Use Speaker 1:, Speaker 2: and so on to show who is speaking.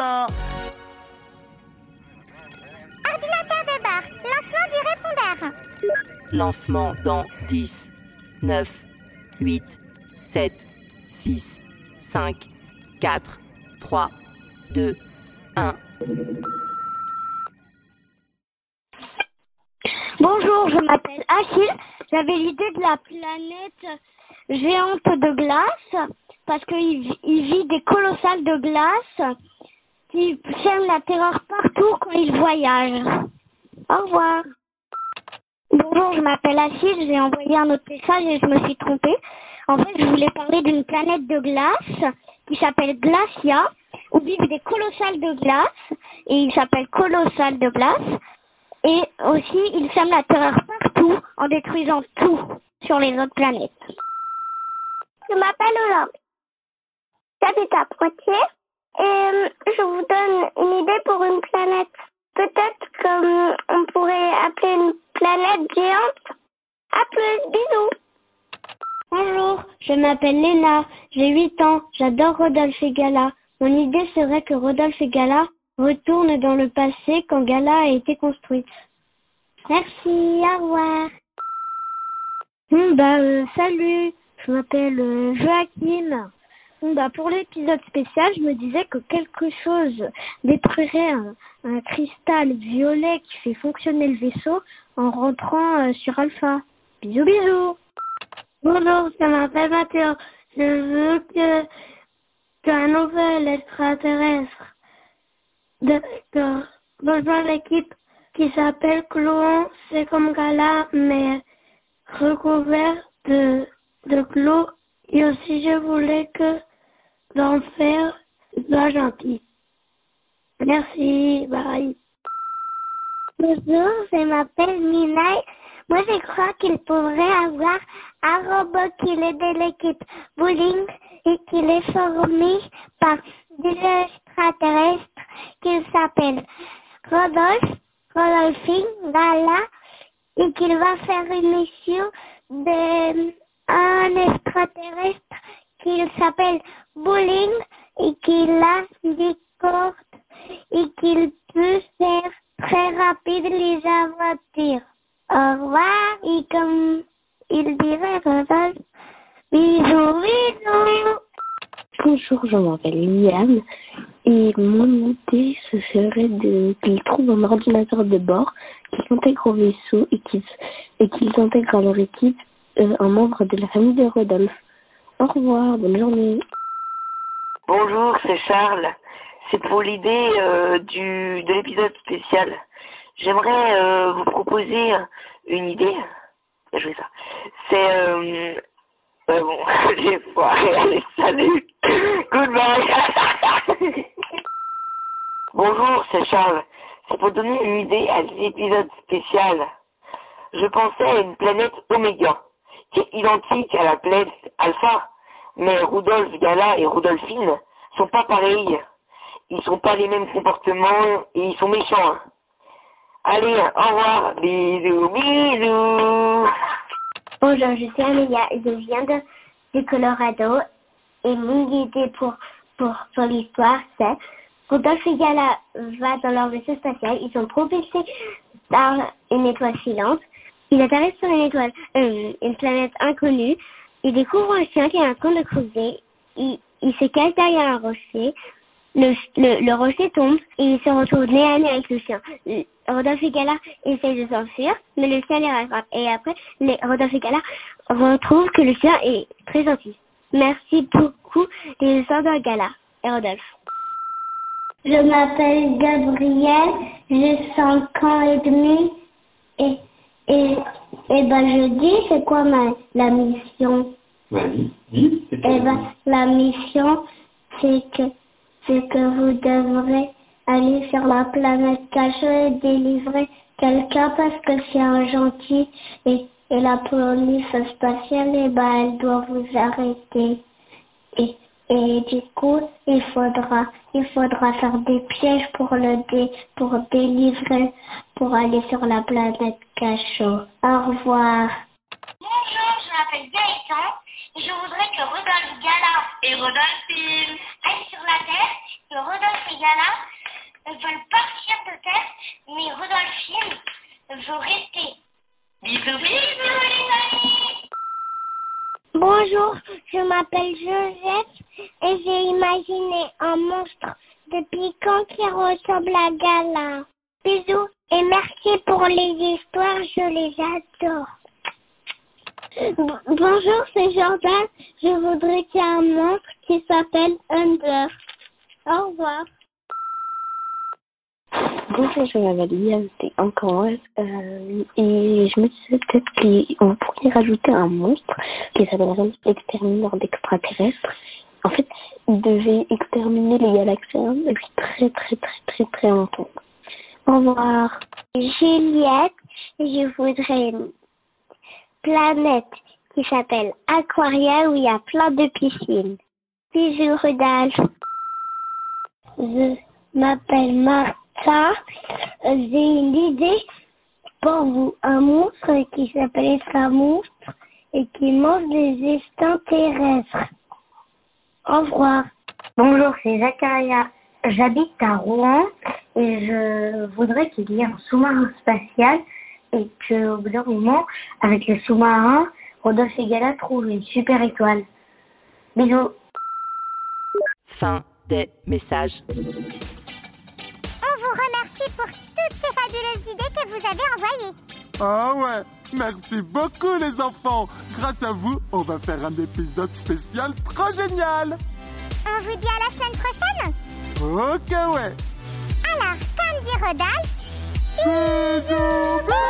Speaker 1: Là
Speaker 2: Ordinateur de bord. Lancement du répondeur.
Speaker 3: Lancement dans 10, 9, 8, 7, 6, 5, 4, 3, 2, 1.
Speaker 4: Bonjour, je m'appelle Achille. J'avais l'idée de la planète géante de glace parce qu'il vi- il vit des colossales de glace qui sèment la terreur partout quand il voyage. Au revoir. Bonjour, je m'appelle Achille. J'ai envoyé un autre message et je me suis trompée. En fait, je voulais parler d'une planète de glace qui s'appelle Glacia où vivent des colossales de glace et il s'appelle Colossal de glace. Et aussi, il sème la terreur partout en détruisant tout sur les autres planètes. Je m'appelle Olympe. J'habite à Poitiers et euh, je vous donne une idée pour une planète. Peut-être qu'on pourrait appeler une planète géante. À plus, bisous. Bonjour, je m'appelle Léna, j'ai 8 ans, j'adore Rodolphe et Gala. Mon idée serait que Rodolphe et Gala retournent dans le passé quand Gala a été construite. Merci, au revoir. Bon, bah, euh, salut, je m'appelle euh, Joachim. Bah, pour l'épisode spécial, je me disais que quelque chose détruirait un, cristal violet qui fait fonctionner le vaisseau en rentrant euh, sur Alpha. Bisous, bisous. Bonjour, je m'appelle Mathéo. Je veux que qu'un nouvel extraterrestre de rejoindre l'équipe qui s'appelle Clouon. C'est comme Gala, mais recouvert de, de clous. Et aussi, je voulais que l'enfer soit gentil. Merci, bye. Bonjour, je m'appelle Minaï. Moi, je crois qu'il pourrait avoir un robot qui est de l'équipe bowling et qu'il est formé par des extraterrestres qui s'appelle Rodolphe, Rodolphine, Gala et qu'il va faire une mission d'un extraterrestre qui s'appelle Et qu'il a des cordes et qu'il peut faire très rapide les aventures. Au revoir et comme il dirait Rodolphe, bisous, bisous.
Speaker 5: Bonjour, je m'appelle Liane et mon idée ce serait de qu'ils trouvent un ordinateur de bord qui intègre au vaisseau et qu'ils et qu'ils intègrent à leur équipe euh, un membre de la famille de Rodolphe. Au revoir, bonne journée.
Speaker 6: Bonjour, c'est Charles. C'est pour l'idée euh, de l'épisode spécial. J'aimerais euh, vous proposer une idée. Je fais ça. C'est euh, bon, j'ai foiré. Allez, salut. Goodbye. Bonjour, c'est Charles. C'est pour donner une idée à l'épisode spécial. Je pensais à une planète Oméga, qui est identique à la planète Alpha, mais Rudolf, Gala et Rudolphine sont pas pareils. Ils sont pas les mêmes comportements et ils sont méchants. hein. Allez, au revoir. Bisous, bisous.
Speaker 4: Bonjour, je suis Amelia et je viens de, du Colorado. Et mon idée pour, pour, pour l'histoire, c'est Rudolph et Gala va dans leur vaisseau spatial. Ils sont propulsés par une étoile filante. Ils atterrissent sur une étoile, euh, une planète inconnue. Ils découvrent un chien qui est en train de creuser. Il, il se cache derrière un rocher. Le, le, le rocher tombe et il se retrouve nez à nez avec le chien. Rodolphe et Gala essayent de s'enfuir, mais le chien les rattrape. Et après, les, Rodolphe et Gala retrouvent que le chien est très gentil. Merci beaucoup les de Gala et Rodolphe. Je m'appelle Gabriel, j'ai 5 ans et demi et, et, et ben je dis c'est quoi ma, la mission?
Speaker 1: Vas-y, dis. c'est
Speaker 4: Eh ben la mission c'est que c'est que vous devrez aller sur la planète cachée et délivrer quelqu'un parce que c'est un gentil et, et la police spatiale et ben elle doit vous arrêter. Et, et du coup, il faudra, il faudra faire des pièges pour le dé, pour délivrer, pour aller sur la planète cachot. Au revoir.
Speaker 2: Bonjour, je m'appelle Gaëtan et je voudrais que Rodolphe Gala et Rodolphine aillent sur la Terre, que Rodolphe et Gala veulent partir de Terre, mais Rodolphine veut rester. Bisous, bisous les amis
Speaker 4: Bonjour, je m'appelle Joseph et j'ai imaginé un monstre de piquant qui ressemble à Gala. Bisous pour les histoires, je les adore. Bonjour, c'est Jordan. Je voudrais qu'il y ait un monstre qui s'appelle Under. Au revoir.
Speaker 5: Bonjour, je m'appelle c'est encore euh, et je me disais peut-être qu'on pourrait rajouter un monstre qui s'appellerait l'exterminateur d'extraterrestres. En fait, il devait exterminer les galaxiens depuis très très très très très longtemps. Au revoir.
Speaker 4: Juliette, je voudrais une planète qui s'appelle Aquaria où il y a plein de piscines. Bisous Rudolph. Je m'appelle Martha. J'ai une idée pour vous. Un monstre qui s'appelle un monstre et qui mange des extraterrestres. Au revoir.
Speaker 7: Bonjour, c'est Zakaria. J'habite à Rouen et je voudrais qu'il y ait un sous-marin spatial et qu'au bout d'un moment, avec le sous-marin, Rodolphe et Gala trouvent une super étoile. Bisous.
Speaker 3: Fin des messages.
Speaker 2: On vous remercie pour toutes ces fabuleuses idées que vous avez envoyées.
Speaker 8: Ah ouais, merci beaucoup les enfants. Grâce à vous, on va faire un épisode spécial trop génial.
Speaker 2: On vous dit à la semaine prochaine.
Speaker 8: Ok ouais.
Speaker 2: Alors, comme dit Rodolphe,
Speaker 8: Bisous.